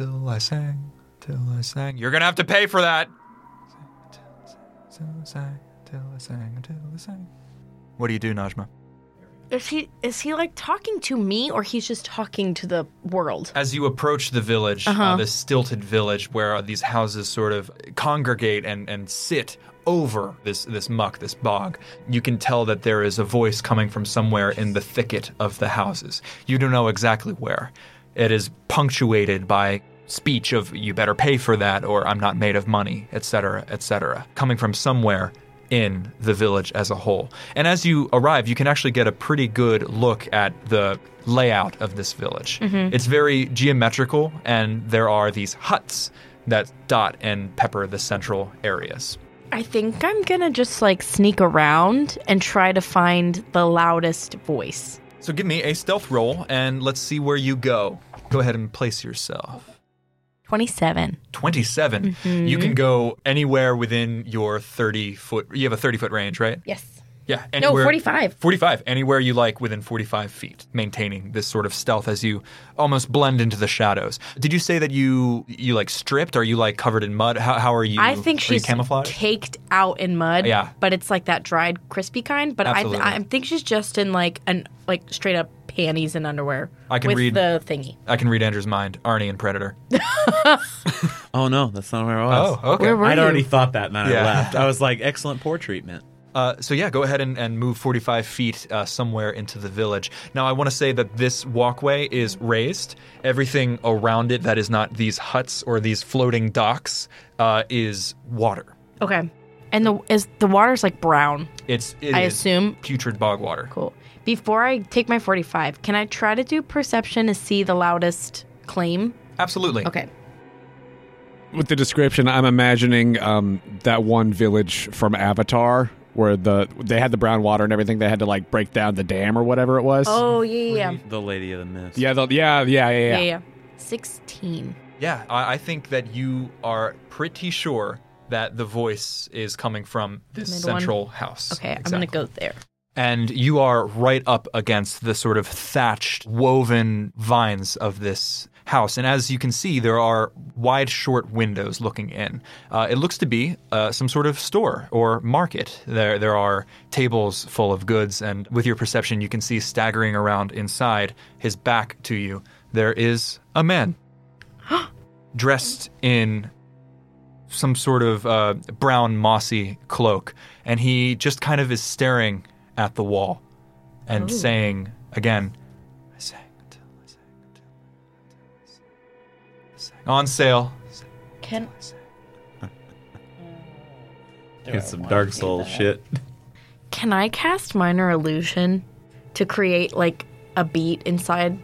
Until I sang, till I sang. You're gonna have to pay for that. Till I sang, till I sang, until I sang. What do you do, Najma? Is he is he like talking to me or he's just talking to the world? As you approach the village, uh this stilted village where these houses sort of congregate and, and sit over this, this muck, this bog, you can tell that there is a voice coming from somewhere in the thicket of the houses. You don't know exactly where. It is punctuated by speech of you better pay for that or I'm not made of money, etc., etc., coming from somewhere in the village as a whole. And as you arrive, you can actually get a pretty good look at the layout of this village. Mm-hmm. It's very geometrical, and there are these huts that dot and pepper the central areas. I think I'm gonna just like sneak around and try to find the loudest voice. So give me a stealth roll, and let's see where you go. Go ahead and place yourself. 27. 27. You mm-hmm. can go anywhere within your 30 foot. You have a 30 foot range, right? Yes. Yeah. No, 45. 45. Anywhere you like within 45 feet, maintaining this sort of stealth as you almost blend into the shadows. Did you say that you you like stripped? Are you like covered in mud? How, how are you? I think are you she's camouflaged. caked out in mud. Yeah. But it's like that dried, crispy kind. But I, th- I think she's just in like an like straight up panties and underwear. I can with read- the thingy. I can read Andrew's mind. Arnie and Predator. Oh no, that's not where I was. Oh, okay. Where were I'd you? already thought that and then Yeah. I left. I was like, excellent poor treatment. Uh, so yeah, go ahead and, and move 45 feet uh, somewhere into the village. Now, I want to say that this walkway is raised. Everything around it that is not these huts or these floating docks uh, is water. Okay. And the is the water's like brown. It's it I is assume. putrid bog water. Cool. Before I take my 45, can I try to do perception to see the loudest claim? Absolutely. Okay. With the description, I'm imagining um, that one village from Avatar where the they had the brown water and everything. They had to like break down the dam or whatever it was. Oh, yeah, yeah, yeah. The Lady of the Mist. yeah, the, yeah, yeah, yeah, Yeah, yeah. yeah. 16. Yeah, I, I think that you are pretty sure that the voice is coming from this Middle one? central house. Okay, I'm going to Exactly. go there. and you are right up against the sort of thatched, woven vines of this house. And as you can see, there are wide, short windows looking in. Uh, it looks to be uh, some sort of store or market. There, there are tables full of goods, and with your perception, you can see staggering around inside, his back to you, there is a man dressed in some sort of uh, brown mossy cloak, and he just kind of is staring at the wall and saying again, on sale." Can It's some Dark Souls shit. can I cast minor illusion to create like a beat inside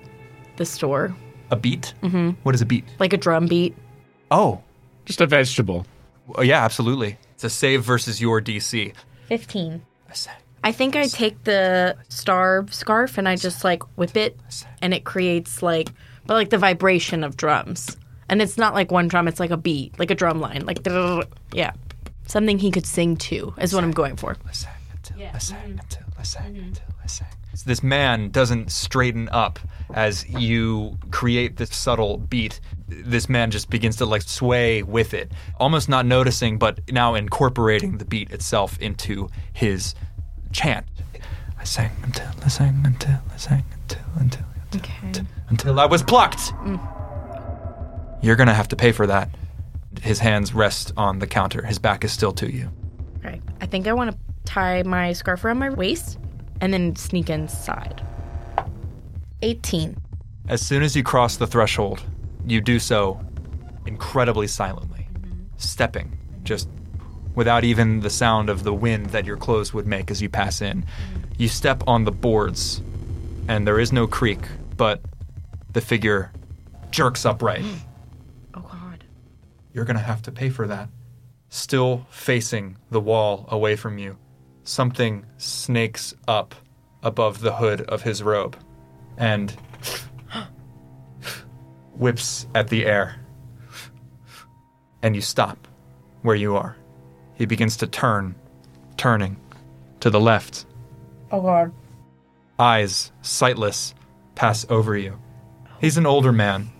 the store? A beat? Mm-hmm. What is a beat? Like a drum beat? Oh, Just a vegetable. oh, yeah, absolutely. It's a save versus your DC. 15. I sang. I think I take the star scarf and I just like whip it and it creates like but like the vibration of drums. And it's not like one drum, it's like a beat, like a drum line. Like yeah. Something he could sing to is what I'm going for. I sang until I sang until I mm-hmm. sang until I mm-hmm. sang. So this man doesn't straighten up as you create this subtle beat. This man just begins to like sway with it, almost not noticing, but now incorporating the beat itself into his chant. I sang until I sang until I sang until until until, Okay. until, until I was plucked. Mm. You're gonna have to pay for that. His hands rest on the counter. His back is still to you. Right. I think I want to tie my scarf around my waist and then sneak inside. 18. As soon as you cross the threshold, you do so incredibly silently, mm-hmm. stepping, just without even the sound of the wind that your clothes would make as you pass in. Mm-hmm. You step on the boards, and there is no creak, but the figure jerks upright. You're going to have to pay for that. Still facing the wall away from you, something snakes up above the hood of his robe and whips at the air. And you stop where you are. He begins to turn, turning to the left. Oh god. Eyes, sightless, pass over you. He's an older man,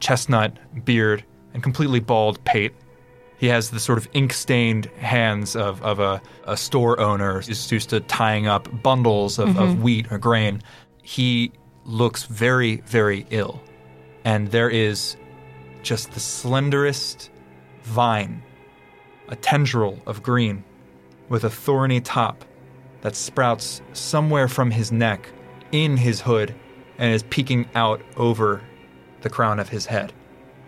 chestnut beard and completely bald pate. He has the sort of ink stained hands of, of a, a store owner who's used to tying up bundles of, of mm-hmm. wheat or grain. He looks very, very ill. And there is just the slenderest vine, a tendril of green with a thorny top that sprouts somewhere from his neck in his hood and is peeking out over the crown of his head.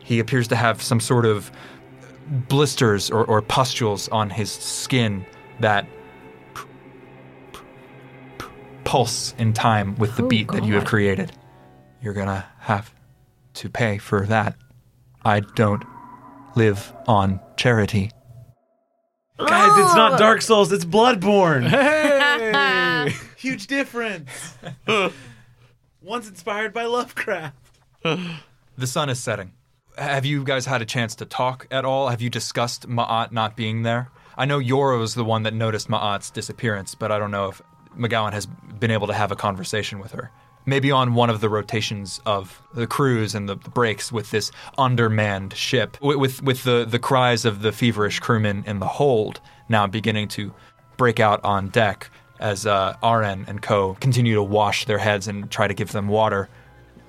He appears to have some sort of blisters or, or pustules on his skin that p- p- p- pulse in time with the Oh, beat that you have created. You're gonna have to pay for that. I don't live on charity. Guys, it's not oh. Dark Souls, it's Bloodborne. Hey! Huge difference. One's inspired by Lovecraft. The sun is setting. Have you guys had a chance to talk at all? Have you discussed Ma'at not being there? I know Jøra was the one that noticed Ma'at's disappearance, but I don't know if MacGowan has been able to have a conversation with her. Maybe on one of the rotations of the cruise and the, the breaks with this undermanned ship, with, with with the the cries of the feverish crewmen in the hold now beginning to break out on deck as uh, Arn and Co continue to wash their heads and try to give them water.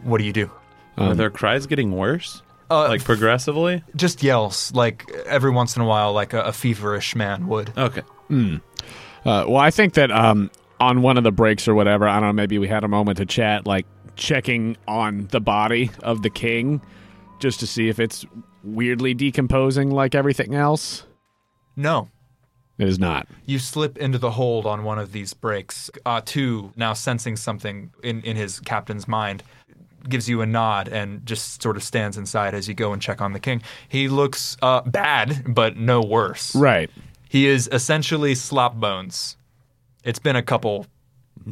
What do you do? Are their cries getting worse? Uh, like progressively? just yells like every once in a while like a, a feverish man would Okay. Uh, well, I think that um, on one of the breaks or whatever, I don't know, maybe we had a moment to chat, like checking on the body of the king just to see if it's weirdly decomposing like everything else. no It is not. you slip into the hold on one of these breaks uh, two now sensing something in, in his captain's mind gives you a nod and just sort of stands inside as you go and check on the king he looks uh, bad but no worse Right. he is essentially slop bones it's been a couple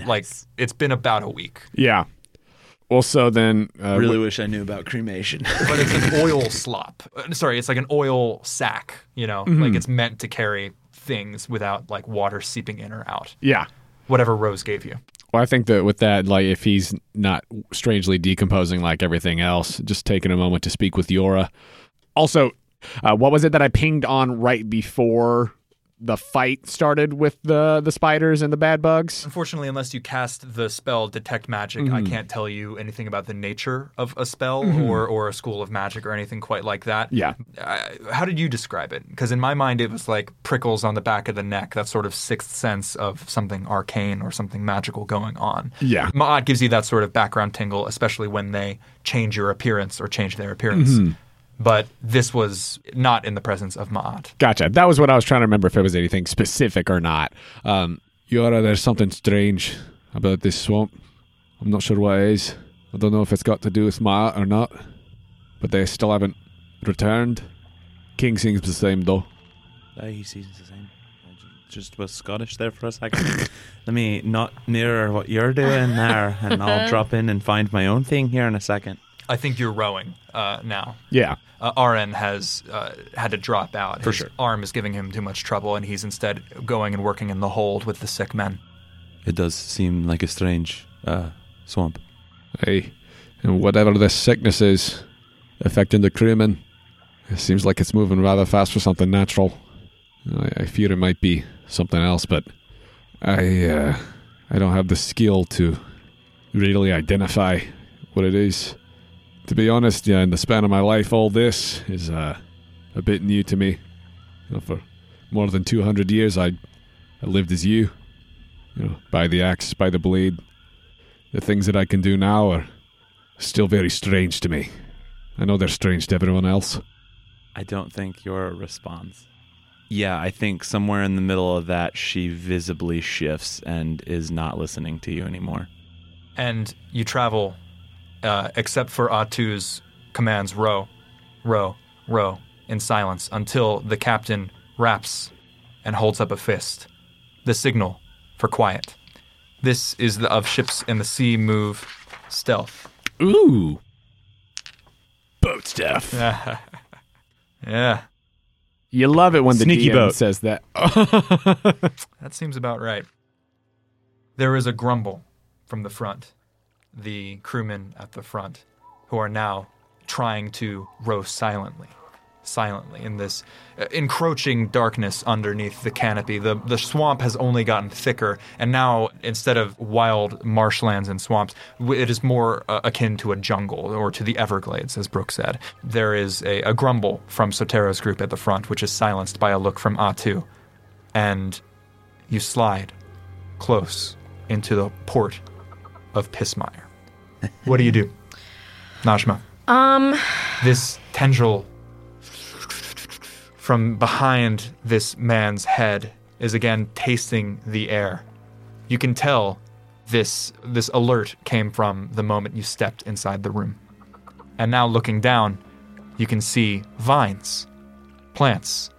like it's been about a week Yeah. Well, so then. Uh, really wish I knew about cremation. but it's an oil slop. Uh, Sorry, it's like an oil sack. You know, like it's meant to carry things without like water seeping in or out. yeah. Whatever Rose gave you. Well, I think that with that, like, if he's not strangely decomposing like everything else, just taking a moment to speak with Jøra. Also, uh, what was it that I pinged on right before the fight started with the the spiders and the bad bugs? Unfortunately, unless you cast the spell Detect Magic, I can't tell you anything about the nature of a spell or, or a school of magic or anything quite like that. Yeah. Uh, how did you describe it? Because in my mind, it was like prickles on the back of the neck, that sort of sixth sense of something arcane or something magical going on. Yeah. Ma'at gives you that sort of background tingle, especially when they change your appearance or change their appearance. But this was not in the presence of Ma'at. Gotcha. That was what I was trying to remember if it was anything specific or not. Um, Jøra, there's something strange about this swamp. I'm not sure what it is. I don't know if it's got to do with Maat or not, but they still haven't returned. King seems the same though. Uh, he seems the same. I Just was Scottish there for a second. Let me not mirror what you're doing there, and I'll drop in and find my own thing here in a second. I think you're rowing uh, now. Yeah. uh, Arn has uh, had to drop out. For His sure. arm is giving him too much trouble, and he's instead going and working in the hold with the sick men. It does seem like a strange uh, swamp. Hey, and whatever this sickness is affecting the crewmen, it seems like it's moving rather fast for something natural. I, I fear it might be something else, but I uh, I don't have the skill to really identify what it is. To be honest, yeah, in the span of my life, all this is uh, a bit new to me. You know, for more than two hundred years, I I lived as you, you know, by the axe, by the blade. The things that I can do now are still very strange to me. I know they're strange to everyone else. I don't think your response. Yeah, I think somewhere in the middle of that, she visibly shifts and is not listening to you anymore. And you travel, uh, except for Atu's commands row, row, row, in silence until the captain raps and holds up a fist. The signal for quiet. This is the of ships in the sea move stealth. Ooh. Boat stuff. Yeah, You love it when the Sneaky DM boat. says that. that seems about right. There is a grumble from the front. The crewmen at the front, who are now trying to row silently, silently in this uh, encroaching darkness underneath the canopy. The the swamp has only gotten thicker, and now instead of wild marshlands and swamps, it is more uh, akin to a jungle or to the Everglades, as Brooke said. There is a, a grumble from Sotero's group at the front, which is silenced by a look from Atu, and you slide close into the port of Pismire. What do you do, Najma? Um, This tendril from behind this man's head is again tasting the air. You can tell this this alert came from the moment you stepped inside the room. And now looking down, you can see vines, plants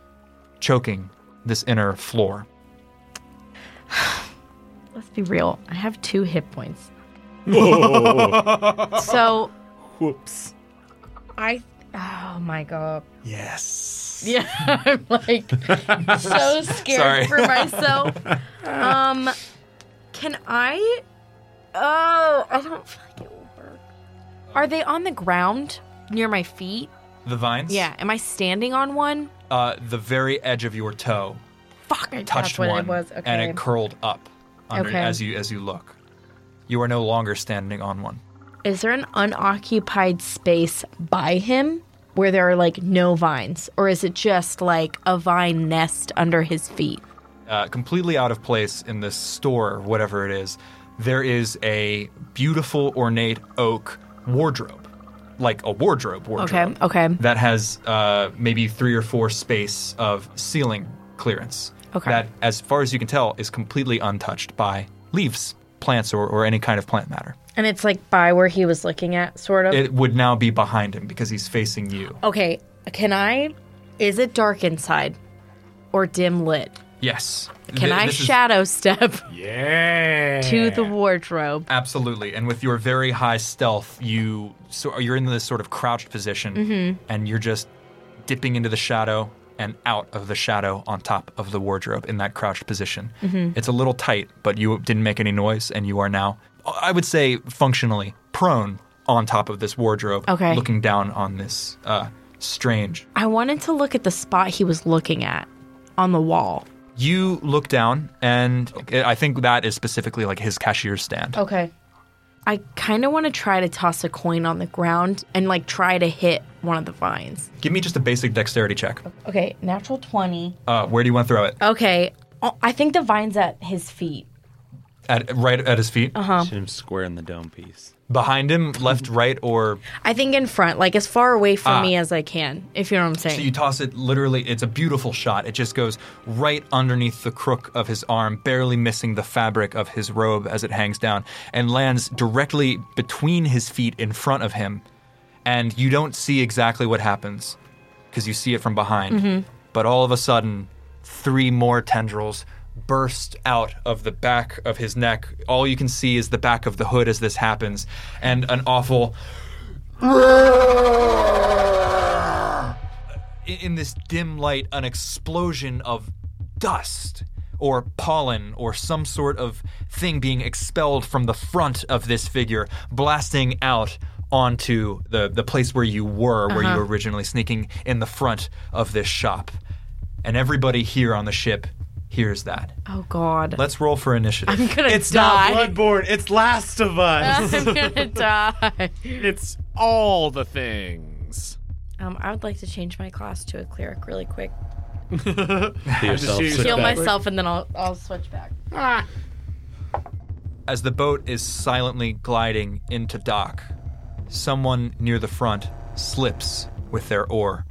choking this inner floor. let's be real. I have two hit points. so Whoops. I. Oh my god. Yes. Yeah, I'm like so Sorry. scared for myself. Um, can I? Oh, I don't feel like it will work. Are they on the ground near my feet? The vines? Yeah. Am I standing on one? Uh, the very edge of your toe Fuck, I touched one, it was. Okay. and it curled up under, Okay. as you as you look. You are no longer standing on one. Is there an unoccupied space by him where there are like no vines, or is it just like a vine nest under his feet? uh, completely out of place in this store, whatever it is, there is a beautiful ornate oak wardrobe, like a wardrobe Okay. wardrobe Okay. that has uh, maybe three or four space of ceiling clearance. Okay. That, as far as you can tell, is completely untouched by leaves, plants, or, or any kind of plant matter. And it's like by where he was looking at, sort of. It would now be behind him because he's facing you. okay. Can I? Is it dark inside, or dim lit? Yes. Can Th- I this is- shadow step Yeah. to the wardrobe? Absolutely, and with your very high stealth, you so you're in this sort of crouched position, Mm-hmm. and you're just dipping into the shadow and out of the shadow on top of the wardrobe in that crouched position. Mm-hmm. It's a little tight, but you didn't make any noise, and you are now, I would say, functionally prone on top of this wardrobe, Okay. looking down on this uh, strange. I wanted to look at the spot he was looking at on the wall. You look down, and I think that is specifically like his cashier's stand. Okay. I kind of want to try to toss a coin on the ground and like try to hit one of the vines. Give me just a basic dexterity check. Okay, natural 20. Uh, where do you want to throw it? Okay, oh, I think the vine's at his feet. At right at his feet, Uh-huh. Shoot him square in the dome piece. behind him, left, right, or I think in front, like as far away from Ah. me as I can, if you know what I'm saying. so you toss it. Literally, it's a beautiful shot. It just goes right underneath the crook of his arm, barely missing the fabric of his robe as it hangs down, and lands directly between his feet in front of him. And you don't see exactly what happens because you see it from behind. But all of a sudden, three more tendrils burst out of the back of his neck. All you can see is the back of the hood as this happens, and an awful. in this dim light an explosion of dust or pollen or some sort of thing being expelled from the front of this figure, blasting out onto the, the place where you were, where you uh-huh. were originally sneaking in the front of this shop. And everybody here on the ship hears that. oh God. Let's roll for initiative. I'm gonna It's die. not Bloodborne. It's Last of Us. I'm gonna die. It's all the things. Um, I would like to change my class to a cleric really quick. Yourself, Just switch Heal back. myself and then I'll I'll switch back. As the boat is silently gliding into dock, someone near the front slips with their oar,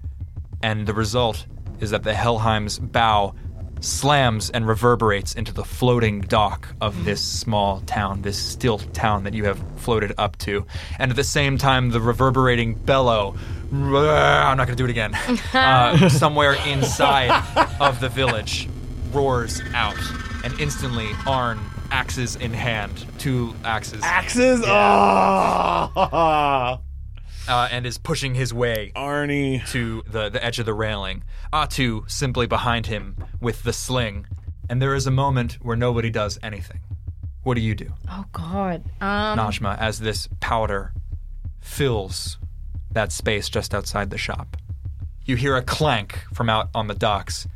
and the result is that the Helheim's bow slams and reverberates into the floating dock of this small town, this stilt town that you have floated up to. And at the same time, the reverberating bellow, I'm not going to do it again, uh, somewhere inside of the village roars out. And instantly, Arn, axes in hand, two axes, Axes. Oh, uh, and is pushing his way Arnie. to the, the edge of the railing. Atu simply behind him with the sling. And there is a moment where nobody does anything. What do you do, Oh God. Um. Najma, as this powder fills that space just outside the shop. You hear a clank from out on the docks,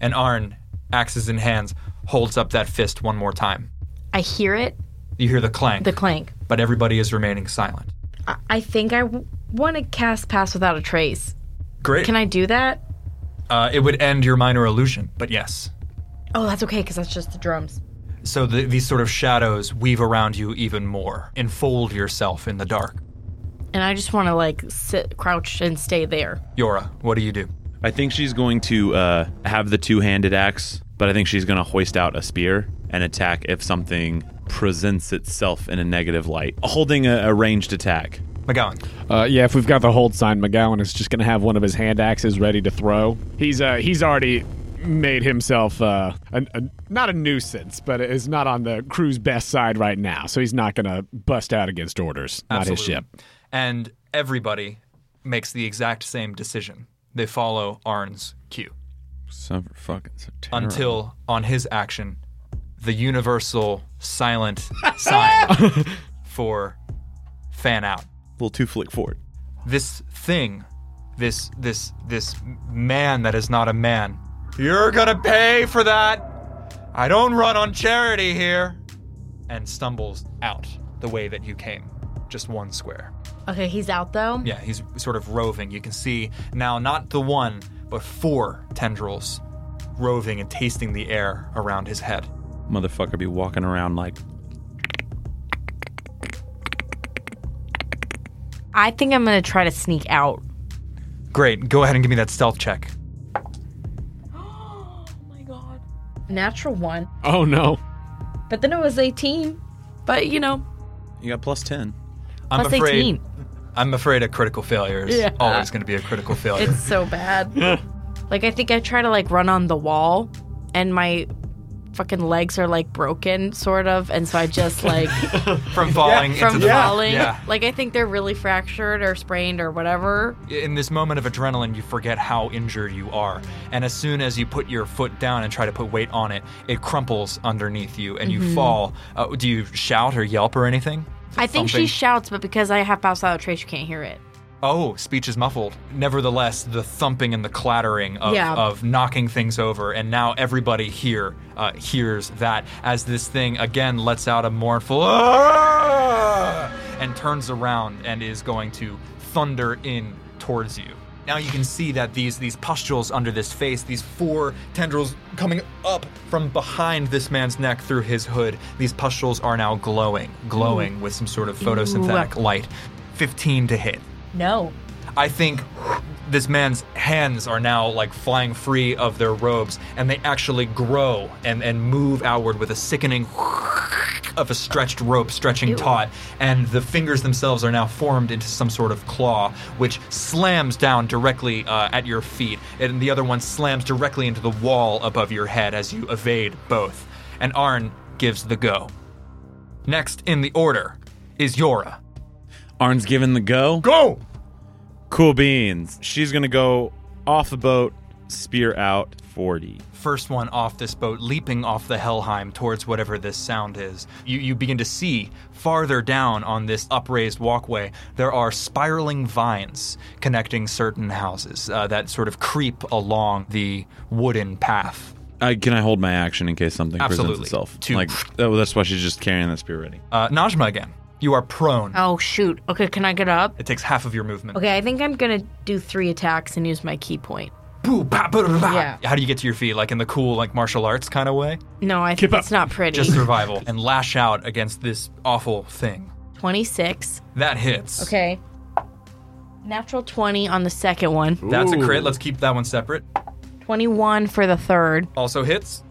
and Arn, axes in hands, holds up that fist one more time. I hear it, You hear the clank, the clank. but everybody is remaining silent. I, I think I w- want to cast Pass Without a Trace. Great. Can I do that? Uh, it would end your minor illusion, but yes. Oh, that's okay because that's just the drums. So the, these sort of shadows weave around you even more, enfold yourself in the dark. And I just want to like sit, crouch, and stay there. Jøra, what do you do? I think she's going to uh, have the two-handed axe, but I think she's going to hoist out a spear and attack if something presents itself in a negative light, holding a, a ranged attack. MacGowan. Uh, yeah, if we've got the hold sign, MacGowan is just going to have one of his hand axes ready to throw. He's uh, he's already made himself uh, a, a, not a nuisance, but is not on the crew's best side right now, so he's not going to bust out against orders. Not his Absolutely. ship. And everybody makes the exact same decision. They follow Arn's cue So fucking so terrible. until, on his action, the universal silent sign for fan out. little two flick forward. This thing, this this this man that is not a man. You're gonna pay for that. I don't run on charity here. And stumbles out the way that you came, just one square. Okay, he's out though. Yeah, he's sort of roving. You can see now not the one, but four tendrils roving and tasting the air around his head. Motherfucker be walking around like I think I'm gonna try to sneak out. Great, go ahead and give me that stealth check. Oh my god. Natural one, Oh no! but then it was 18. But you know, you got plus ten. I'm plus afraid 18. I'm afraid a critical failure is Yeah. always going to be a critical failure. It's so bad. like I think I try to like run on the wall, and my fucking legs are like broken, sort of, and so I just like from falling from into the falling. Yeah. Like I think they're really fractured or sprained or whatever. In this moment of adrenaline, you forget how injured you are. And as soon as you put your foot down and try to put weight on it, it crumples underneath you and Mm-hmm. you fall. Uh, do you shout or yelp or anything? I think Thumping? she shouts, but because I have pass out trace, you can't hear it. Oh, speech is muffled. Nevertheless, the thumping and the clattering of, Yeah. of knocking things over, and now everybody here uh, hears that as this thing again lets out a mournful "Ah!" and turns around and is going to thunder in towards you. Now you can see that these these pustules under this face, these four tendrils coming up from behind this man's neck through his hood, these pustules are now glowing, glowing mm. with some sort of photosynthetic light. 15 to hit. No. I think this man's hands are now like flying free of their robes and they actually grow and, and move outward with a sickening of a stretched rope stretching taut and the fingers themselves are now formed into some sort of claw which slams down directly uh, at your feet and the other one slams directly into the wall above your head as you evade both. And Arn gives the go. Next in the order is Jøra. Arn's given the go. go Cool beans. She's gonna go off the boat, spear out forty. first one off this boat, leaping off the Helheim towards whatever this sound is. You, you begin to see farther down on this upraised walkway, there are spiraling vines connecting certain houses uh, that sort of creep along the wooden path. I, can I hold my action in case something Absolutely. presents itself? Two. Like oh, that's why she's just carrying that spear ready. Uh, Najma again. You are prone. Oh shoot. Okay, can I get up? It takes half of your movement. Okay, I think I'm gonna do three attacks and use my ki point. Boo, pa, ba, da, da. Yeah. How do you get to your feet? Like in the cool, like martial arts kind of way? No, I think up. it's not pretty. Just survival and lash out against this awful thing. 26. That hits. Okay. Natural 20 on the second one. That's a crit. Let's keep that one separate. 21 for the third. Also hits.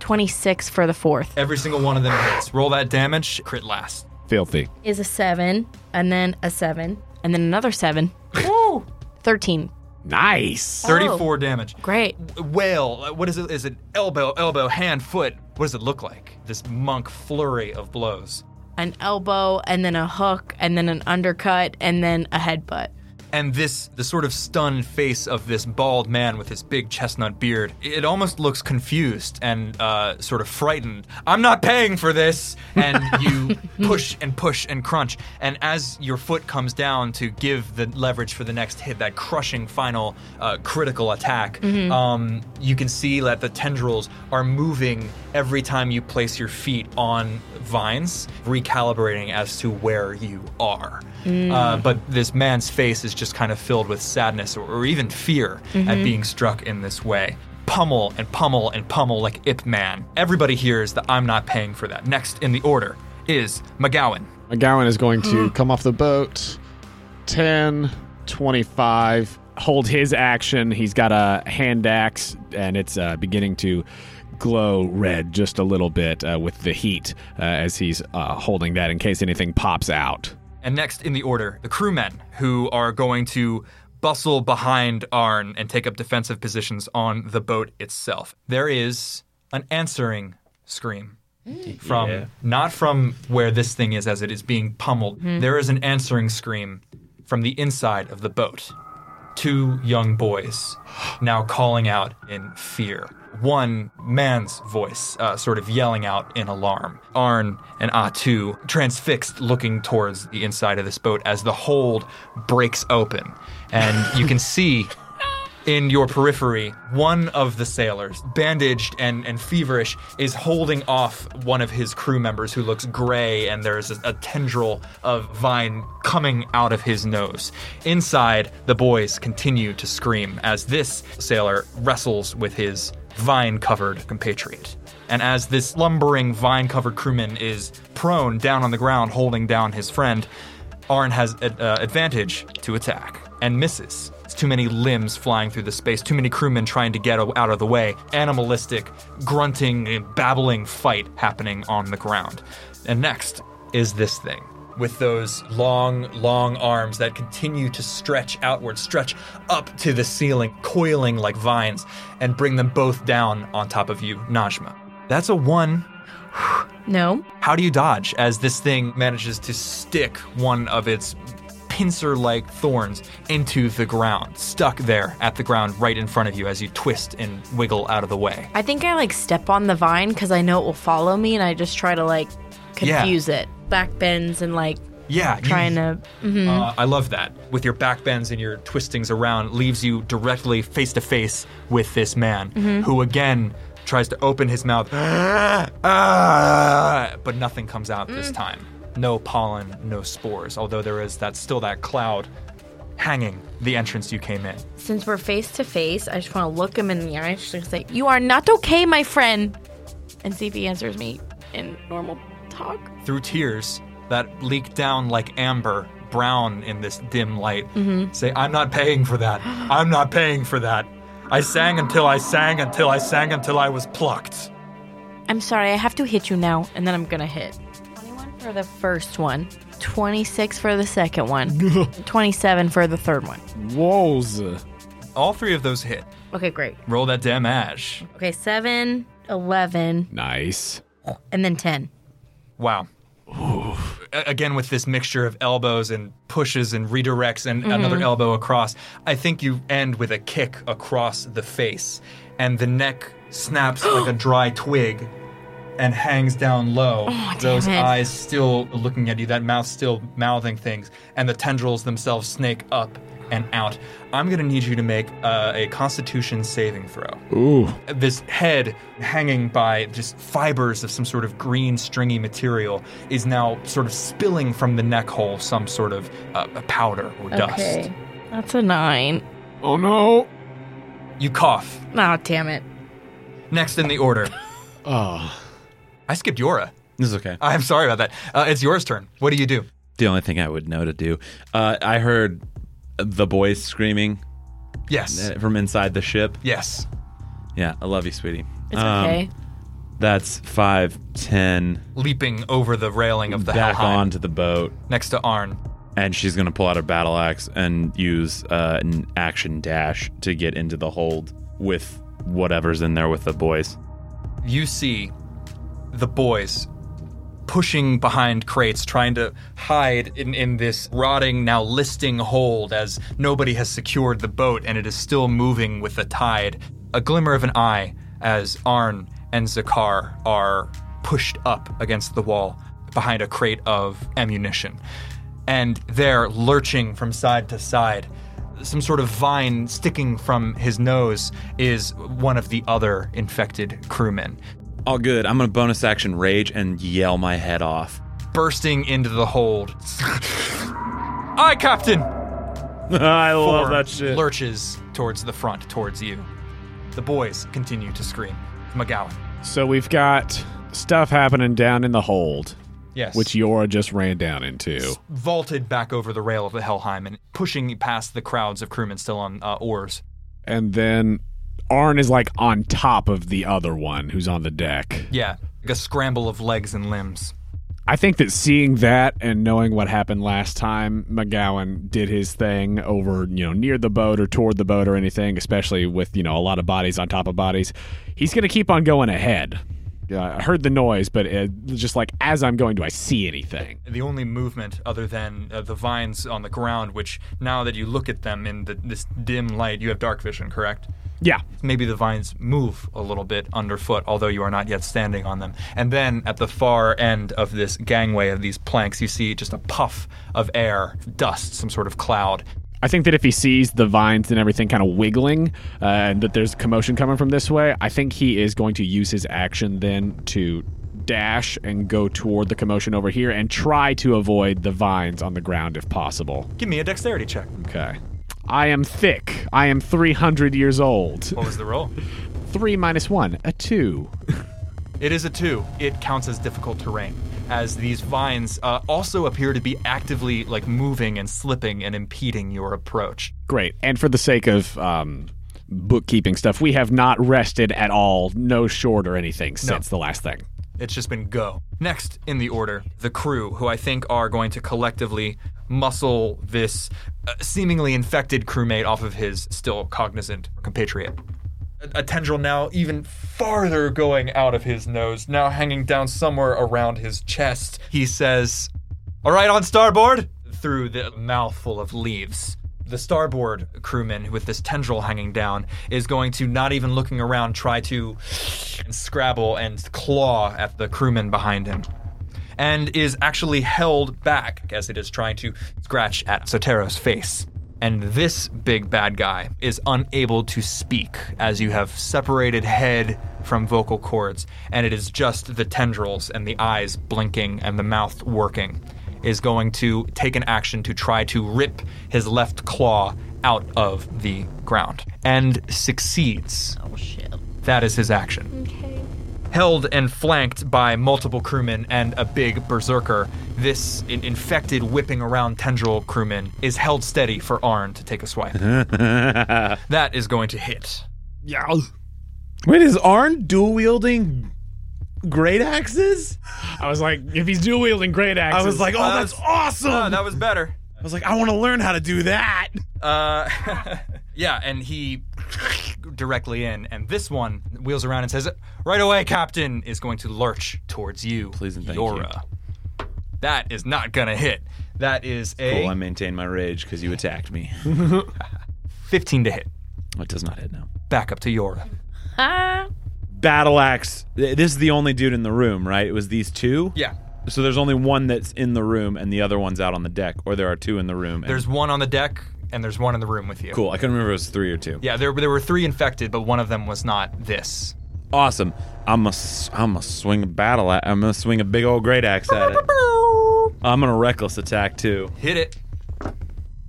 26 for the fourth. Every single one of them hits. Roll that damage. Crit last. Filthy. Is a 7, and then a 7, and then another 7. Woo! 13. Nice. 34 damage. Great. Whale. uh, What is it? Is it elbow, elbow, hand, foot? What does it look like? This monk flurry of blows. An elbow, and then a hook, and then an undercut, and then a headbutt. And this, the sort of stunned face of this bald man with his big chestnut beard, it almost looks confused and uh, sort of frightened. I'm not paying for this! And you push and push and crunch. And as your foot comes down to give the leverage for the next hit, that crushing final uh, critical attack, um, you can see that the tendrils are moving every time you place your feet on vines, recalibrating as to where you are. Uh, but this man's face is just kind of filled with sadness or, or even fear at being struck in this way. Pummel and pummel and pummel like Ip Man. Everybody hears that I'm not paying for that. Next in the order is MacGowan. MacGowan is going to come off the boat. 10, 25. hold his action. He's got a hand axe, and it's uh, beginning to glow red just a little bit uh, with the heat uh, as he's uh, holding that in case anything pops out. And next in the order, the crewmen who are going to bustle behind Arn and take up defensive positions on the boat itself. There is an answering scream from not from where this thing is as it is being pummeled. There is an answering scream from the inside of the boat. Two young boys now calling out in fear. One man's voice, uh, sort of yelling out in alarm. Arn and Atu transfixed, looking towards the inside of this boat as the hold breaks open. And you can see in your periphery, one of the sailors, bandaged and, and feverish, is holding off one of his crew members who looks gray, and there's a, a tendril of vine coming out of his nose. Inside, the boys continue to scream as this sailor wrestles with his vine covered compatriot. And as this lumbering, vine covered crewman is prone down on the ground holding down his friend, Arn has ad- uh, advantage to attack and misses. It's too many limbs flying through the space, too many crewmen trying to get out of the way, animalistic, grunting, babbling fight happening on the ground. And next is this thing. With those long, long arms that continue to stretch outward, stretch up to the ceiling, coiling like vines, and bring them both down on top of you, Najma. That's a one No. how do you dodge as this thing manages to stick one of its pincer like thorns into the ground, stuck there at the ground right in front of you as you twist and wiggle out of the way? I think I like step on the vine because I know it will follow me, and I just try to like. Confuse it. Back bends and like Yeah, you- trying to. Uh, I love that. With your back bends and your twistings around, leaves you directly face to face with this man, who again tries to open his mouth, Ah, but nothing comes out this time. No pollen, no spores. Although there is that still that cloud hanging the entrance you came in. Since we're face to face, I just want to look him in the eye and say, "You are not okay, my friend," and see if he answers me in normal talk. Through tears that leak down like amber, brown in this dim light, mm-hmm. say, "I'm not paying for that. I'm not paying for that." I sang until I sang until I sang until I was plucked. I'm sorry, I have to hit you now, and then I'm gonna hit. 21 for the first one, 26 for the second one, 27 for the third one. Whoas. All three of those hit. Okay, great. Roll that damage. Okay, 7, 11, Nice. and then 10. Wow. Again, with this mixture of elbows and pushes and redirects and another mm-hmm. elbow across, I think you end with a kick across the face, and the neck snaps like a dry twig and hangs down low. Oh, Those eyes still looking at you, that mouth still mouthing things, and the tendrils themselves snake up and out. I'm gonna need you to make uh, a Constitution saving throw Ooh. this head hanging by just fibers of some sort of green stringy material is now sort of spilling from the neck hole some sort of uh, powder or dust. Okay. That's a 9. Oh no. You cough. Oh, damn it. Next in the order, Oh. I skipped Jøra. This is okay. I'm sorry about that. Uh, it's yours turn. What do you do? The only thing I would know to do. Uh, I heard the boys screaming Yes. uh, from inside the ship. Yes. Yeah, I love you, sweetie. It's Um, okay. That's five, ten, Leaping over the railing of the back Helheim onto the boat, next to Arn. and she's gonna pull out her battle axe and use uh, an action dash to get into the hold with whatever's in there with the boys. You see the boys pushing behind crates, trying to hide in, in this rotting, now listing hold as nobody has secured the boat and it is still moving with the tide. A glimmer of an eye as Arn and Zakar are pushed up against the wall behind a crate of ammunition. And they're lurching from side to side. Some sort of vine sticking from his nose is one of the other infected crewmen. All good. I'm gonna bonus action rage and yell my head off. bursting into the hold. Aye, Captain! I love Four that shit. Lurches towards the front, towards you. The boys continue to scream. MacGowan. So we've got stuff happening down in the hold, Yes. which Jøra just ran down into. vaulted back over the rail of the Helheim and pushing past the crowds of crewmen still on uh, oars. And then Arn is like on top of the other one who's on the deck. Yeah, like a scramble of legs and limbs. I think that seeing that and knowing what happened last time, MacGowan did his thing over, you know, near the boat or toward the boat or anything, especially with, you know, a lot of bodies on top of bodies. He's going to keep on going ahead. Uh, I heard the noise, but just like as I'm going, do I see anything? The only movement other than uh, the vines on the ground, which now that you look at them in the, this dim light, you have dark vision, correct? Yeah. maybe the vines move a little bit underfoot, although you are not yet standing on them. And then at the far end of this gangway of these planks, you see just a puff of air, dust, some sort of cloud. I think that if he sees the vines and everything kind of wiggling, uh, and that there's commotion coming from this way, I think he is going to use his action then to dash and go toward the commotion over here and try to avoid the vines on the ground if possible. Give me a dexterity check. Okay. I am thick. I am 300 years old. What was the roll? 3 minus 1, a 2. It is a two. It counts as difficult terrain, as these vines uh, also appear to be actively like moving and slipping and impeding your approach. Great. And for the sake of um, bookkeeping stuff, we have not rested at all, no short or anything since the last thing. It's just been go. Next in the order, the crew, who I think are going to collectively muscle this uh, seemingly infected crewmate off of his still cognizant compatriot. A, tendril now even farther going out of his nose, now hanging down somewhere around his chest. He says, All right, on starboard! Through the mouthful of leaves. The starboard crewman with this tendril hanging down is going to, not even looking around, try to scrabble and claw at the crewman behind him. And is actually held back as it is trying to scratch at Sotero's face. And this big bad guy is unable to speak as you have separated head from vocal cords, and it is just the tendrils and the eyes blinking and the mouth working. Is going to take an action to try to rip his left claw out of the ground and succeeds. Oh shit. That is his action Okay. Held and flanked by multiple crewmen and a big berserker. This in- infected, whipping around tendril crewman is held steady for Arn to take a swipe. that is going to hit. Yeah. Wait, is Arn dual wielding great axes? I was like, if he's dual wielding great axes. I was like, oh, Uh, that's awesome. Ah, that was better. I was like, I want to learn how to do that. Uh, yeah, and he directly in, and this one wheels around and says, "Right away, Captain!" Is going to lurch towards you, Please and thank Jøra. That is not gonna hit. That is a Cool, I maintain my rage because you attacked me. 15 to hit. It does not hit now. Back up to Jøra. Ah. Battle axe. This is the only dude in the room, right? It was these two. Yeah, So there's only one that's in the room, and the other one's out on the deck, or there are two in the room. and- There's one on the deck, and there's one in the room with you. cool. I couldn't remember if it was three or two. Yeah, there, there were three infected, but one of them was not this. Awesome. I'm a I'm a swing a battle. I'm gonna swing a big old great axe at it. I'm gonna reckless attack too. Hit it.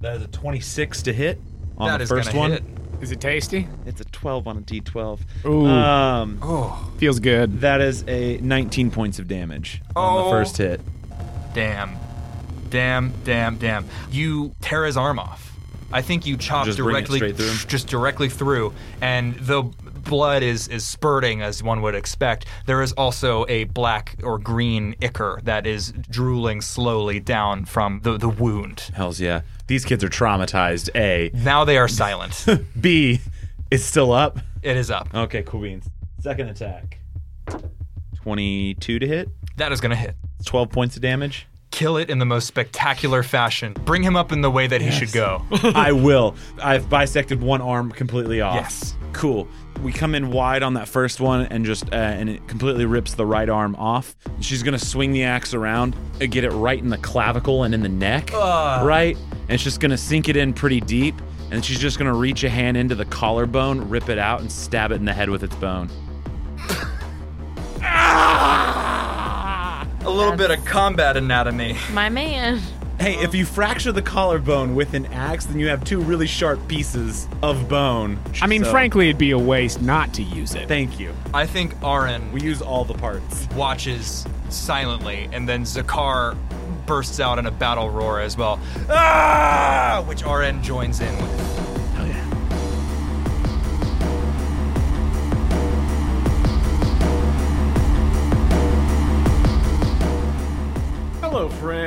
That is a 26 to hit on That the is first gonna one. hit. Is it tasty? It's a 12 on a d12. Ooh. Um, Oh, Feels good. that is a 19 points of damage on Oh. the first hit. damn, damn, damn, damn! You tear his arm off. I think you chop Just directly, through just directly through, and the blood is is spurting as one would expect. There is also a black or green ichor that is drooling slowly down from the the wound. Hells yeah. These kids are traumatized. A. Now they are silent. B. It's still up. it is up. Okay, cool beans. Second attack. 22 to hit. That is gonna hit. 12 points of damage. Kill it in the most spectacular fashion. Bring him up in the way that he should go. I will. I've bisected one arm completely off. Yes. Cool. We come in wide on that first one and just uh, and it completely rips the right arm off. She's gonna swing the axe around and get it right in the clavicle and in the neck, right? And she's just gonna sink it in pretty deep. And she's just gonna reach a hand into the collarbone, rip it out, and stab it in the head with its bone. A little bit of combat anatomy. My man. Hey, if you fracture the collarbone with an axe, then you have two really sharp pieces of bone. I mean, So, frankly, it'd be a waste not to use it. Thank you. I think Arn We use all the parts. watches silently, and then Zakar bursts out in a battle roar as well. Ah! Which Arn joins in with.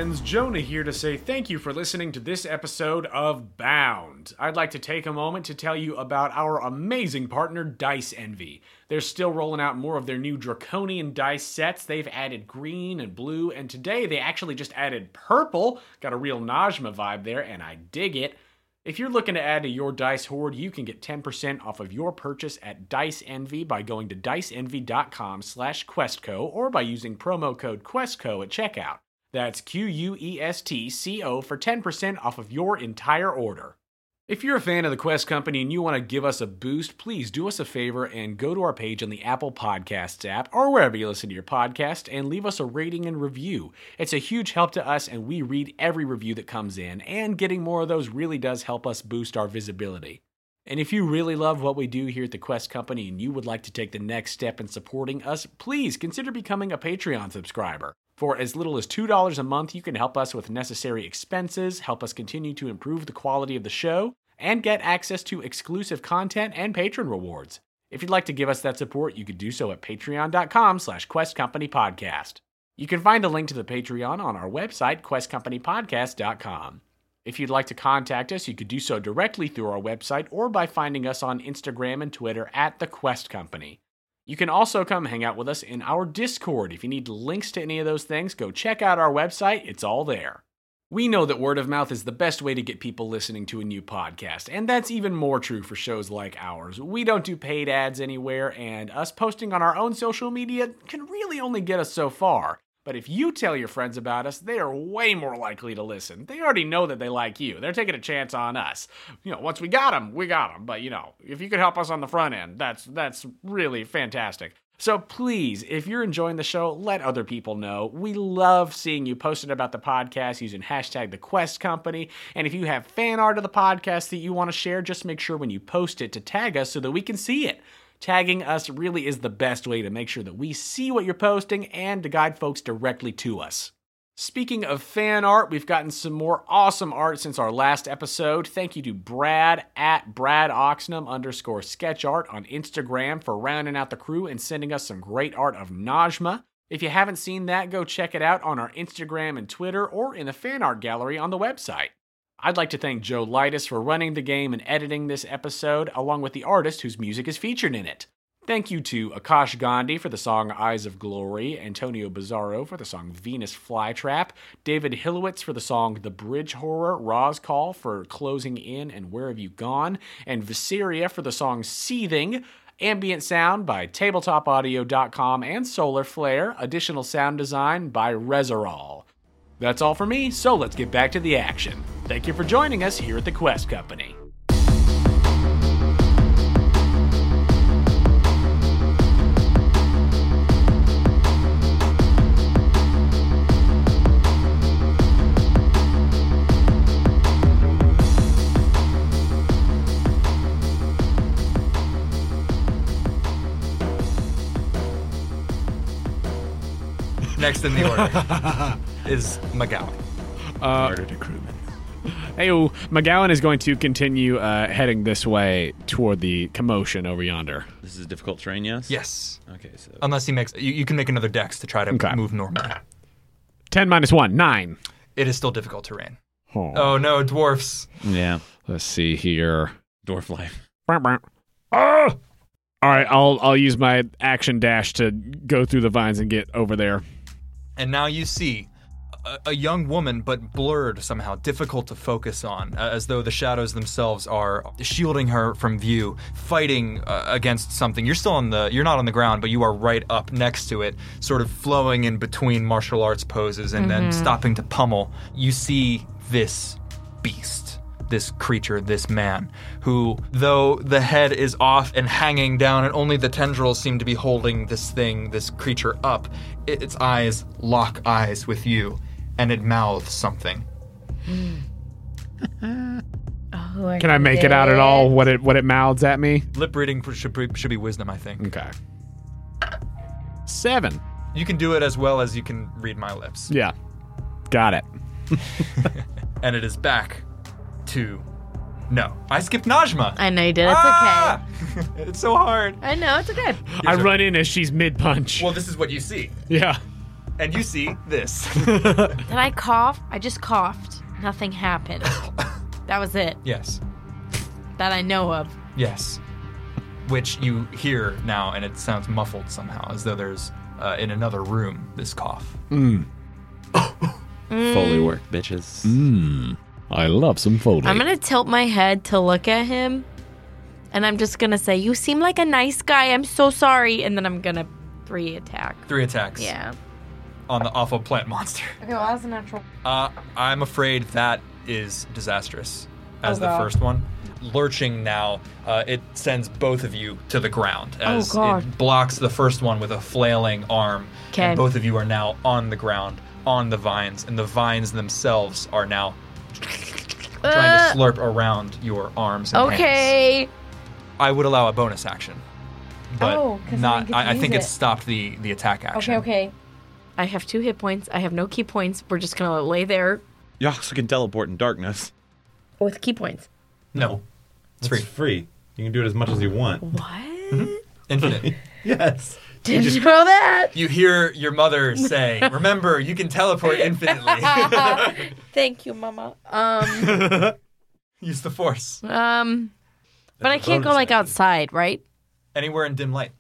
Friends. Jonah here to say thank you for listening to this episode of Bound. I'd like to take a moment to tell you about our amazing partner, Dice Envy. They're still rolling out more of their new Draconian dice sets. They've added green and blue, and today they actually just added purple. Got a real Najma vibe there, and I dig it. If you're looking to add to your dice hoard, you can get 10% off of your purchase at Dice Envy by going to diceenvy.com slash questco or by using promo code questco at checkout. That's Q U E S T C O for 10% off of your entire order. If you're a fan of the Quest Company and you want to give us a boost, please do us a favor and go to our page on the Apple Podcasts app or wherever you listen to your podcast and leave us a rating and review. It's a huge help to us, and we read every review that comes in, and getting more of those really does help us boost our visibility. And if you really love what we do here at the Quest Company and you would like to take the next step in supporting us, please consider becoming a Patreon subscriber. For as little as $2 a month, you can help us with necessary expenses, help us continue to improve the quality of the show, and get access to exclusive content and patron rewards. If you'd like to give us that support, you could do so at patreon.com slash questcompanypodcast. You can find a link to the Patreon on our website, questcompanypodcast.com. If you'd like to contact us, you could do so directly through our website or by finding us on Instagram and Twitter at The Quest Company. You can also come hang out with us in our Discord. If you need links to any of those things, go check out our website, it's all there. We know that word of mouth is the best way to get people listening to a new podcast, and that's even more true for shows like ours. We don't do paid ads anywhere, and us posting on our own social media can really only get us so far. But if you tell your friends about us, they are way more likely to listen. They already know that they like you. They're taking a chance on us. You know, once we got them, we got them. But you know, if you could help us on the front end, that's that's really fantastic. So please, if you're enjoying the show, let other people know. We love seeing you posting about the podcast using hashtag the Quest Company. And if you have fan art of the podcast that you want to share, just make sure when you post it to tag us so that we can see it. Tagging us really is the best way to make sure that we see what you're posting and to guide folks directly to us. Speaking of fan art, we've gotten some more awesome art since our last episode. Thank you to Brad at Brad Oxnum underscore sketch art on Instagram for rounding out the crew and sending us some great art of Najma. If you haven't seen that, go check it out on our Instagram and Twitter or in the fan art gallery on the website. I'd like to thank Joe Leitess for running the game and editing this episode, along with the artist whose music is featured in it. Thank you to Aakash Gandhi for the song Eyes of Glory, Antonio Bizzaro for the song Venus Flytrap, David Hilowitz for the song The Bridge Horror, Rozkol for Closing In and Where Have You Gone, and Visceria for the song Seething, ambient sound by tabletopaudio.com and Soularflaire, additional sound design by Resaural. That's all for me, so let's get back to the action. Thank you for joining us here at the Quest Company. Next in the order is MacGowan. Murdered a crewman. Hey, MacGowan is going to continue uh, heading this way toward the commotion over yonder. This is difficult terrain, yes? Yes. Okay, so Unless he makes, you, you can make another dex to try to Okay. move normally. 10 minus 1, 9. It is still difficult terrain. Oh. Oh no, dwarfs. yeah, Let's see here. dwarf life. Ah! All right, I'll I'll use my action dash to go through the vines and get over there. and now you see a, a young woman, but blurred somehow, difficult to focus on, as though the shadows themselves are shielding her from view, fighting uh, against something. You're still on the, you're not on the ground, but you are right up next to it, sort of flowing in between martial arts poses and then stopping to pummel. You see this beast this creature, this man, who, though the head is off and hanging down, and only the tendrils seem to be holding this thing, this creature up, its eyes lock eyes with you, and it mouths something. Oh, Can I make it out at all? What it what it mouths at me? Lip reading should be, should be wisdom, I think. Okay. Seven. You can do it as well as you can read my lips. Yeah. Got it. And it is back to. No, I skipped Najma. I know you did. It's Ah! it's so hard. okay. I know it's okay. I are- run in as she's mid punch. Well, this is what you see. yeah. And you see this. Did I cough? I just coughed. Nothing happened. that was it. yes. That I know of. Yes. Which you hear now, and it sounds muffled somehow, as though there's uh, in another room this cough. Mmm. Foley work, bitches. Mmm. I love some Foley. I'm gonna tilt my head to look at him, and I'm just gonna say, "You seem like a nice guy. I'm so sorry." And then I'm gonna three attack. Three attacks Yeah. On the off awful plant monster. Okay, well that's a natural. Uh, I'm afraid that is disastrous as Oh, the God. first one. Lurching now, uh, it sends both of you to the ground as Oh, God. it blocks the first one with a flailing arm. Okay. And both of you are now on the ground, on the vines, and the vines themselves are now trying to slurp around your arms and hands. Uh. Okay. I would allow a bonus action, but Oh, not. didn't get to I, I think it it. stopped the the attack action. Okay. Okay. I have two hit points. I have no ki points. We're just gonna lay there You also can teleport in darkness. with ki points. No, it's It's free, free. You can do it as much as you want. What? infinite. Yes. Didn't you know that. you hear your mother say, "Remember, you can teleport infinitely. Thank you, Mama. Um. Use the force um. But I can't go like outside, right? anywhere in dim light."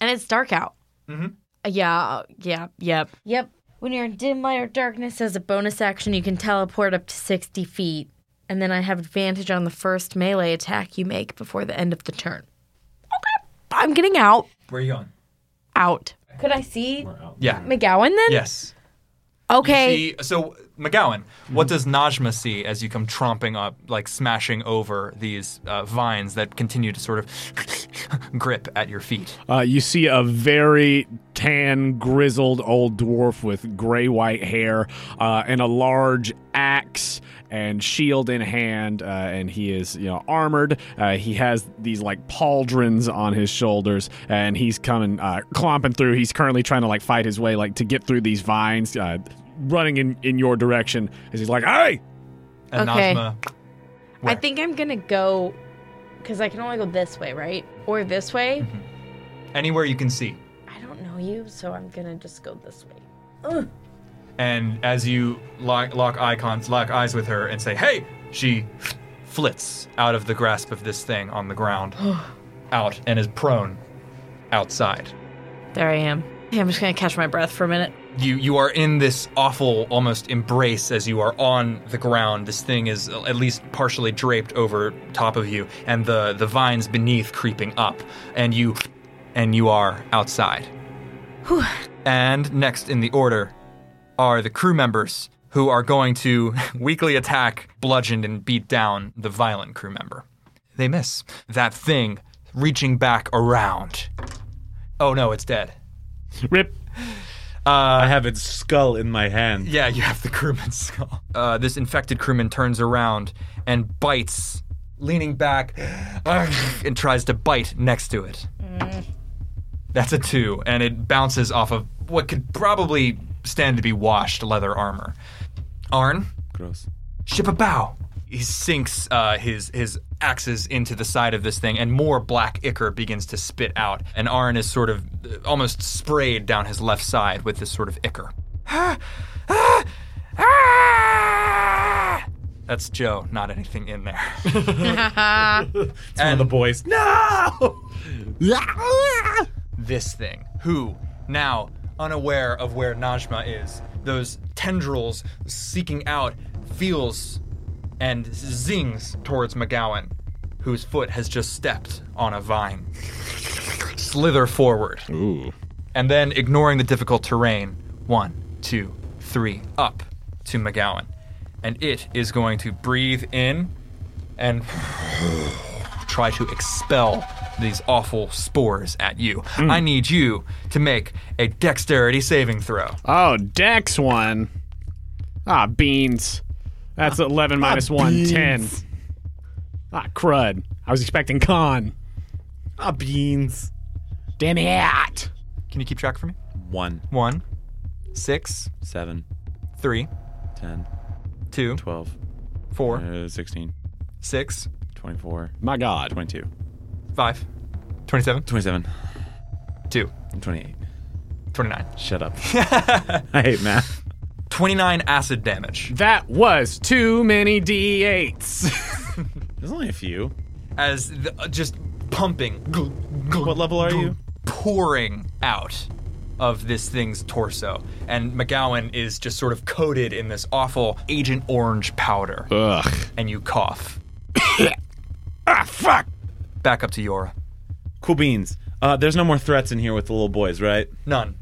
And it's dark out. Mhm. Uh, yeah, uh, yeah, yep. Yep. When you're in dim light or darkness, as a bonus action, you can teleport up to 60 feet. And then I have advantage on the first melee attack you make before the end of the turn. Okay. I'm getting out. Where are you going? Out. Could I see out. Yeah. MacGowan then? Yes. Okay. See, so MacGowan, what does Najma see as you come tromping up, like smashing over these uh, vines that continue to sort of grip at your feet? Uh, you see a very tan, grizzled old dwarf with gray white hair uh, and a large axe and shield in hand, uh, and he is you know armored. Uh, he has these like pauldrons on his shoulders, and he's coming uh, clomping through. He's currently trying to like fight his way like to get through these vines, uh, running in in your direction. As he's like, "Hey!" And Okay. Najma, I think I'm going to go because I can only go this way, right? Or this way. anywhere you can see. I don't know you, so I'm going to just go this way. And as you lock, lock icons, lock eyes with her, and say, "Hey," she flits out of the grasp of this thing on the ground, out, and is prone outside. There I am. Yeah, I'm just to catch my breath for a minute. You you are in this awful almost embrace as you are on the ground. This thing is at least partially draped over top of you, and the the vines beneath creeping up, and you and you are outside. And next in the order are the crew members who are going to weakly attack, bludgeon, and beat down the violent crew member. They miss. That thing reaching back around. Oh no, it's dead. Rip. I have its skull in my hand. Yeah, you have the crewman's skull. Uh, this infected crewman turns around and bites, leaning back, and tries to bite next to it. That's a two, and it bounces off of what could probably stand to be washed leather armor. Arn, Gross. ship a bow. He sinks uh, his his axes into the side of this thing, and more black ichor begins to spit out. And Arn is sort of uh, almost sprayed down his left side with this sort of ichor. That's Joe, not anything in there. One of the boys. No! this thing, who now unaware of where Najma is. Those tendrils seeking out feels and zings towards MacGowan, whose foot has just stepped on a vine. Slither forward. Ooh. And then, ignoring the difficult terrain, one, two, three, up to MacGowan. And it is going to breathe in and try to expel these awful spores at you. I need you to make a dexterity saving throw. Oh, Dex one. Ah, beans. That's 11 minus 1, 10. Ah, crud. I was expecting con. Ah, beans. Damn it. Can you keep track for me? One. One. Six. Seven. Three. Ten. Two. One, One, six, seven, three, ten, two, twelve, four, uh, 16, six, 24, My God. 22, five, 27, 27, two, and 28. 29. Shut up. I hate math. 29 acid damage That was too many D8s. There's only a few. as the, uh, just pumping. What level are you? pouring out of this thing's torso. And MacGowan is just sort of coated in this awful Agent Orange powder. Ugh. And you cough. Ah, fuck. Back up to Jøra. Cool beans. Uh, there's no more threats in here with the little boys, right? None.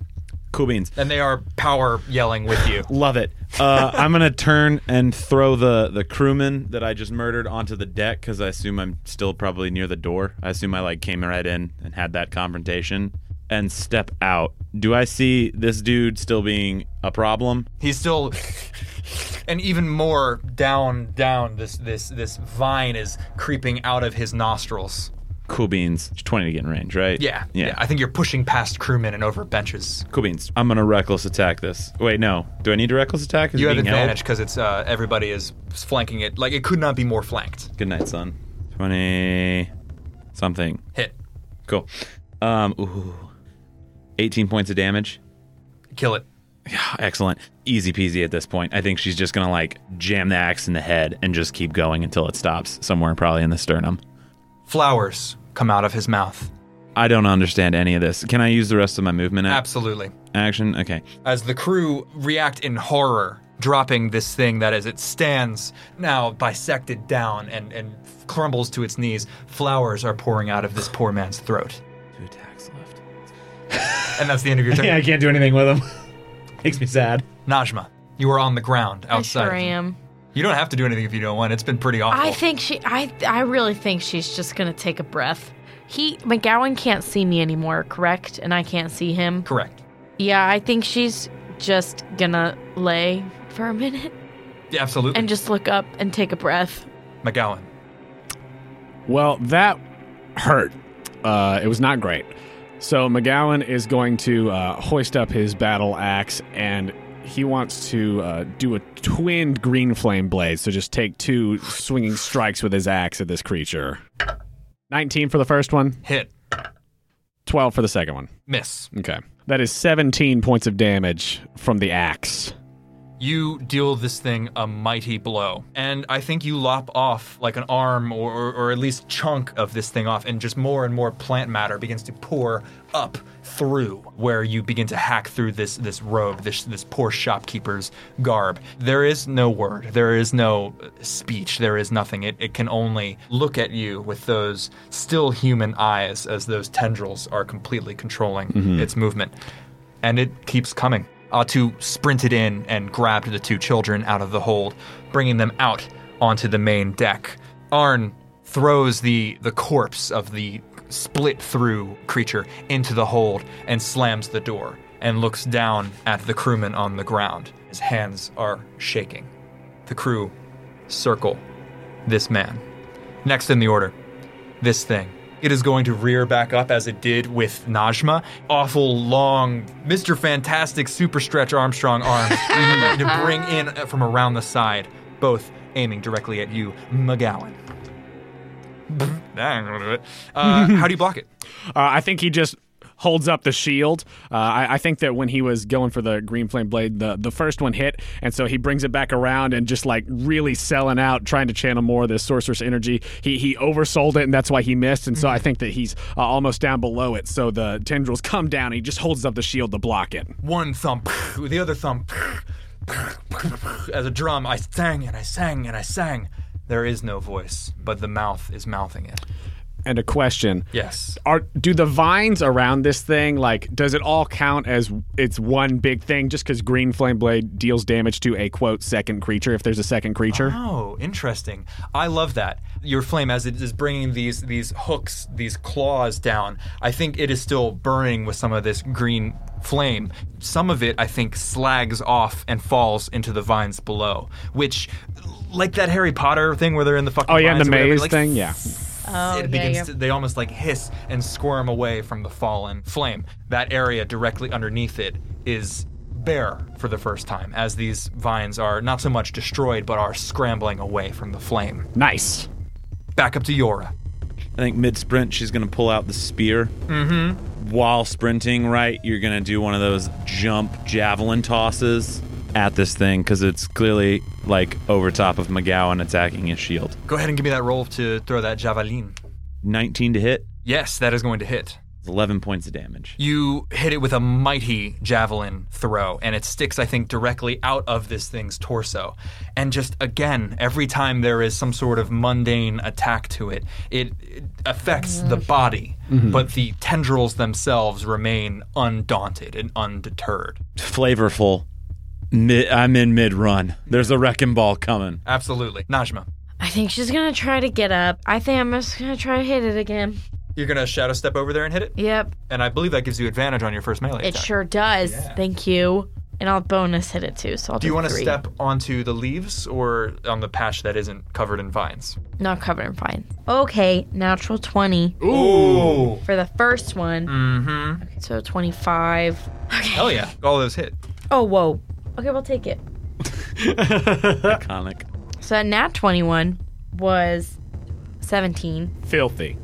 Cool beans. And they are power yelling with you. Love it. Uh, I'm gonna turn and throw the the crewman that I just murdered onto the deck because I assume I'm still probably near the door. I assume I like came right in and had that confrontation and step out. Do I see this dude still being a problem? He's still and even more down down this this this vine is creeping out of his nostrils. Cool beans. 20 to get in range, right? Yeah. Yeah. I think you're pushing past crewmen and over benches. cool beans. I'm gonna reckless attack this. Wait, no. Do I need to reckless attack? Is You have advantage because it's uh, everybody is flanking it. Like it could not be more flanked. Good night, son. 20 something. Hit. Cool. Um, ooh. 18 points of damage. Kill it. Yeah, Excellent. Easy peasy at this point. I think she's just gonna like jam the axe in the head and just keep going until it stops somewhere probably in the sternum. Flowers come out of his mouth. I don't understand any of this. Can I use the rest of my movement Absolutely. action? Okay. As the crew react in horror, dropping this thing that as it stands now bisected down and, and crumbles to its knees, flowers are pouring out of this poor man's throat. Two attacks left. And that's the end of your turn. Yeah, I can't do anything with him. Makes me sad. Najma, you are on the ground I outside. sure am. You don't have to do anything if you don't want. It's been pretty awful. I think she. I. I really think she's just gonna take a breath. He MacGowan can't see me anymore, correct? And I can't see him. Correct. Yeah, I think she's just gonna lay for a minute Yeah, absolutely. and just look up and take a breath. MacGowan. Well, that hurt. Uh, it was not great. So MacGowan is going to uh, hoist up his battle axe and he wants to uh, do a twinned green flame blade. So just take two swinging strikes with his axe at this creature. 19 for the first one, Hit. 12 for the second one. Miss. Okay. That is 17 points of damage from the axe. You deal this thing a mighty blow, and I think you lop off like an arm or, or, or at least chunk of this thing off, and just more and more plant matter begins to pour up through where you begin to hack through this this robe, this this poor shopkeeper's garb. There is no word, there is no uh, speech, there is nothing. It, it can only look at you with those still human eyes as those tendrils are completely controlling mm-hmm. its movement and it keeps coming. Atu sprinted in and grabbed the two children out of the hold, bringing them out onto the main deck. Arn throws the, the corpse of the split through creature into the hold and slams the door and looks down at the crewman on the ground. His hands are shaking. The crew circle this man. Next in the order, this thing. It is going to rear back up as it did with Najma. Awful long, Mr. Fantastic Super Stretch Armstrong arms to bring in from around the side, both aiming directly at you, MacGowan. That ain't gonna do it. Uh, how do you block it? Uh, I think he just holds up the shield. Uh, I, I think that when he was going for the green flame blade, the, the first one hit, and so he brings it back around and just like really selling out, trying to channel more of this sorceress energy. He he oversold it, and that's why he missed. And so I think that he's uh, almost down below it. So the tendrils come down, and he just holds up the shield to block it. One thumb, the other thumb, as a drum, I sang and I sang and I sang. There is no voice, but the mouth is mouthing it. And a question: Yes. Are do the vines around this thing like? Does it all count as it's one big thing? Just because green flame blade deals damage to a quote second creature, if there's a second creature. Oh, interesting. I love that. Your flame, as it is bringing these these hooks, these claws down, I think it is still burning with some of this green flame. Some of it, I think, slags off and falls into the vines below, which, like that Harry Potter thing where they're in the fucking Oh yeah, the or whatever, maze like, thing. Yeah. Oh, it yeah, begins yeah. To, they almost like hiss and squirm away from the fallen flame. That area directly underneath it is bare for the first time as these vines are not so much destroyed but are scrambling away from the flame. Nice. Back up to Jøra. I think mid sprint, she's going to pull out the spear. Mm-hmm. While sprinting, right, you're going to do one of those jump javelin tosses at this thing because it's clearly like over top of MacGowan attacking his shield. Go ahead and give me that roll to throw that javelin. 19 to hit, Yes, that is going to hit. 11 points of damage. You hit it with a mighty javelin throw, and it sticks, I think, directly out of this thing's torso. And just again, every time there is some sort of mundane attack to it, it, it affects the body, mm-hmm. but the tendrils themselves remain undaunted and undeterred. Flavorful. Mid, I'm in mid run. There's a wrecking ball coming. Absolutely. Najma, I think she's gonna try to get up. I think I'm just gonna try to hit it again. you're going to shadow step over there and hit it? Yep, And I believe that gives you advantage on your first melee it attack. sure does. Thank you. And I'll bonus hit it too. So I'll Do you want to three. step onto the leaves or on the patch that isn't covered in vines? Not covered in fine. Okay, natural twenty Ooh. for the first one. Mm-hmm. Okay, so twenty-five. Okay. Hell yeah. All those hit. Oh whoa. Okay, we'll take it. Iconic. So that nat twenty-one was seventeen. Filthy.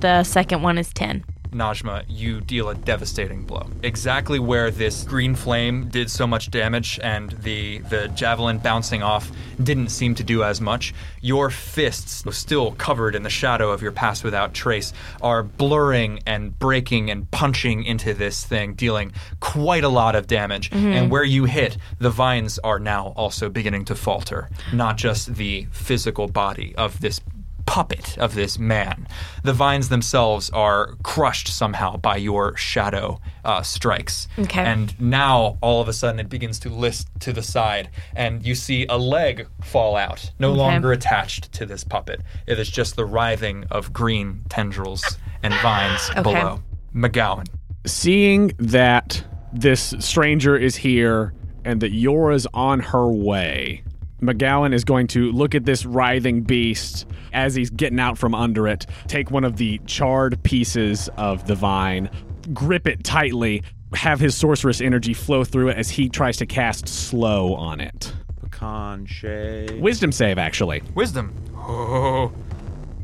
The second one is ten. Najma, you deal a devastating blow. Exactly where this green flame did so much damage and the the javelin bouncing off didn't seem to do as much, your fists, still covered in the shadow of your pass without trace, are blurring and breaking and punching into this thing, dealing quite a lot of damage. Mm-hmm. And where you hit, the vines are now also beginning to falter, not just the physical body of this puppet of this man. The vines themselves are crushed somehow by your shadow uh, strikes. Okay. And now, all of a sudden, it begins to list to the side, and you see a leg fall out, no Okay. longer attached to this puppet. It is just the writhing of green tendrils and vines Okay. below. MacGowan. Seeing that this stranger is here and that Jøra's on her way, MacGowan is going to look at this writhing beast as he's getting out from under it, take one of the charred pieces of the vine, grip it tightly, have his sorceress energy flow through it as he tries to cast slow on it. Pecan shade. Wisdom save, actually. Wisdom. Oh,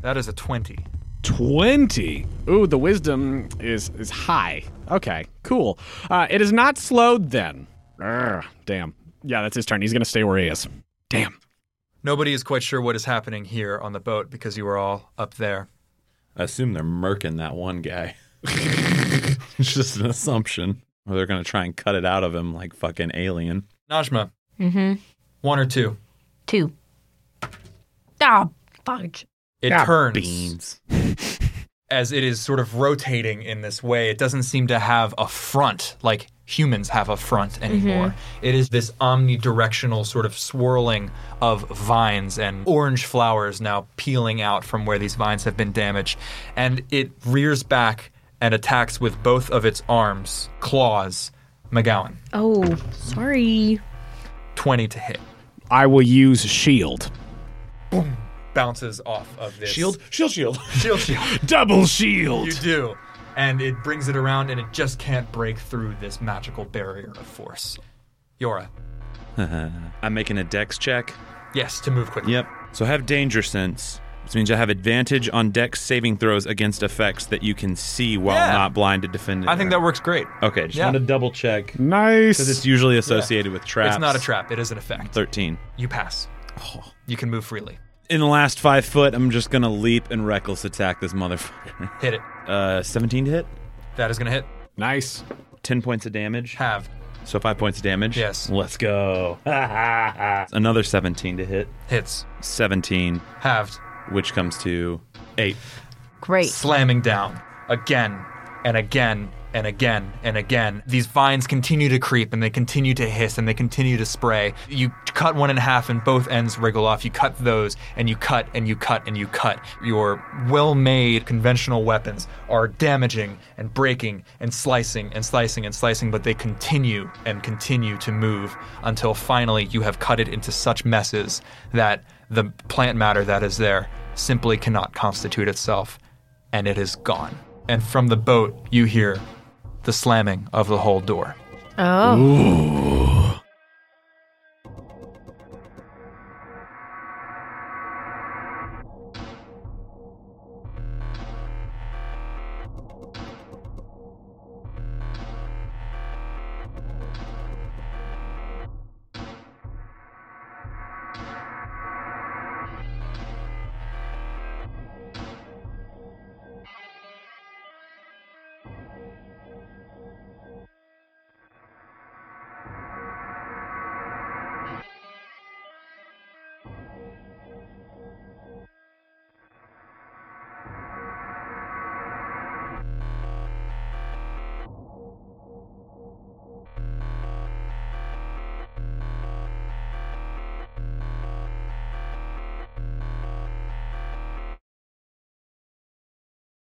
that is a 20. 20. Ooh, the wisdom is is high. Okay, cool. Uh, it is not slowed then. Urgh, damn. Yeah, that's his turn. He's going to stay where he is. Damn. Nobody is quite sure what is happening here on the boat because you were all up there. I assume they're murking that one guy. it's just an assumption. Or they're going to try and cut it out of him like fucking alien. Najma, Mm-hmm. one or two. Two. Ah, fudge. It Ah, turns Beans. as it is sort of rotating in this way. It doesn't seem to have a front like humans have a front mm-hmm. anymore. It is this omnidirectional sort of swirling of vines and orange flowers now peeling out from where these vines have been damaged. And it rears back and attacks with both of its arms, claws, MacGowan. Oh, sorry. 20 to hit. I will use shield. Boom. Bounces off of this. Shield, shield, shield. Shield, shield. Double shield. You do. And it brings it around and it just can't break through this magical barrier of force. Jøra. I'm making a dex check. Yes, to move quickly. Yep. So I have danger sense. This means I have advantage on dex saving throws against effects that you can see while Yeah. not blinded defending. I think that works great. Okay, just Yeah. want to double check Nice. because it's usually associated with traps. It's not a trap. It is an effect. Thirteen. You pass. Oh. You can move freely. In the last five foot, I'm just gonna leap and reckless attack this motherfucker. Hit it. Uh, 17 to hit. That is going to hit. nice. 10 points of damage. Halved. So five points of damage. Yes. Let's go. Another 17 to hit. Hits. 17, Halved. which comes to eight. Great. slamming down again and again and again and again. These vines continue to creep and they continue to hiss and they continue to spray. You cut one in half and both ends wriggle off. You cut those and you cut and you cut and you cut. Your well made conventional weapons are damaging and breaking and slicing and slicing and slicing, but they continue and continue to move until finally you have cut it into such messes that the plant matter that is there simply cannot constitute itself and it is gone. And from the boat, you hear the slamming of the whole door. Oh.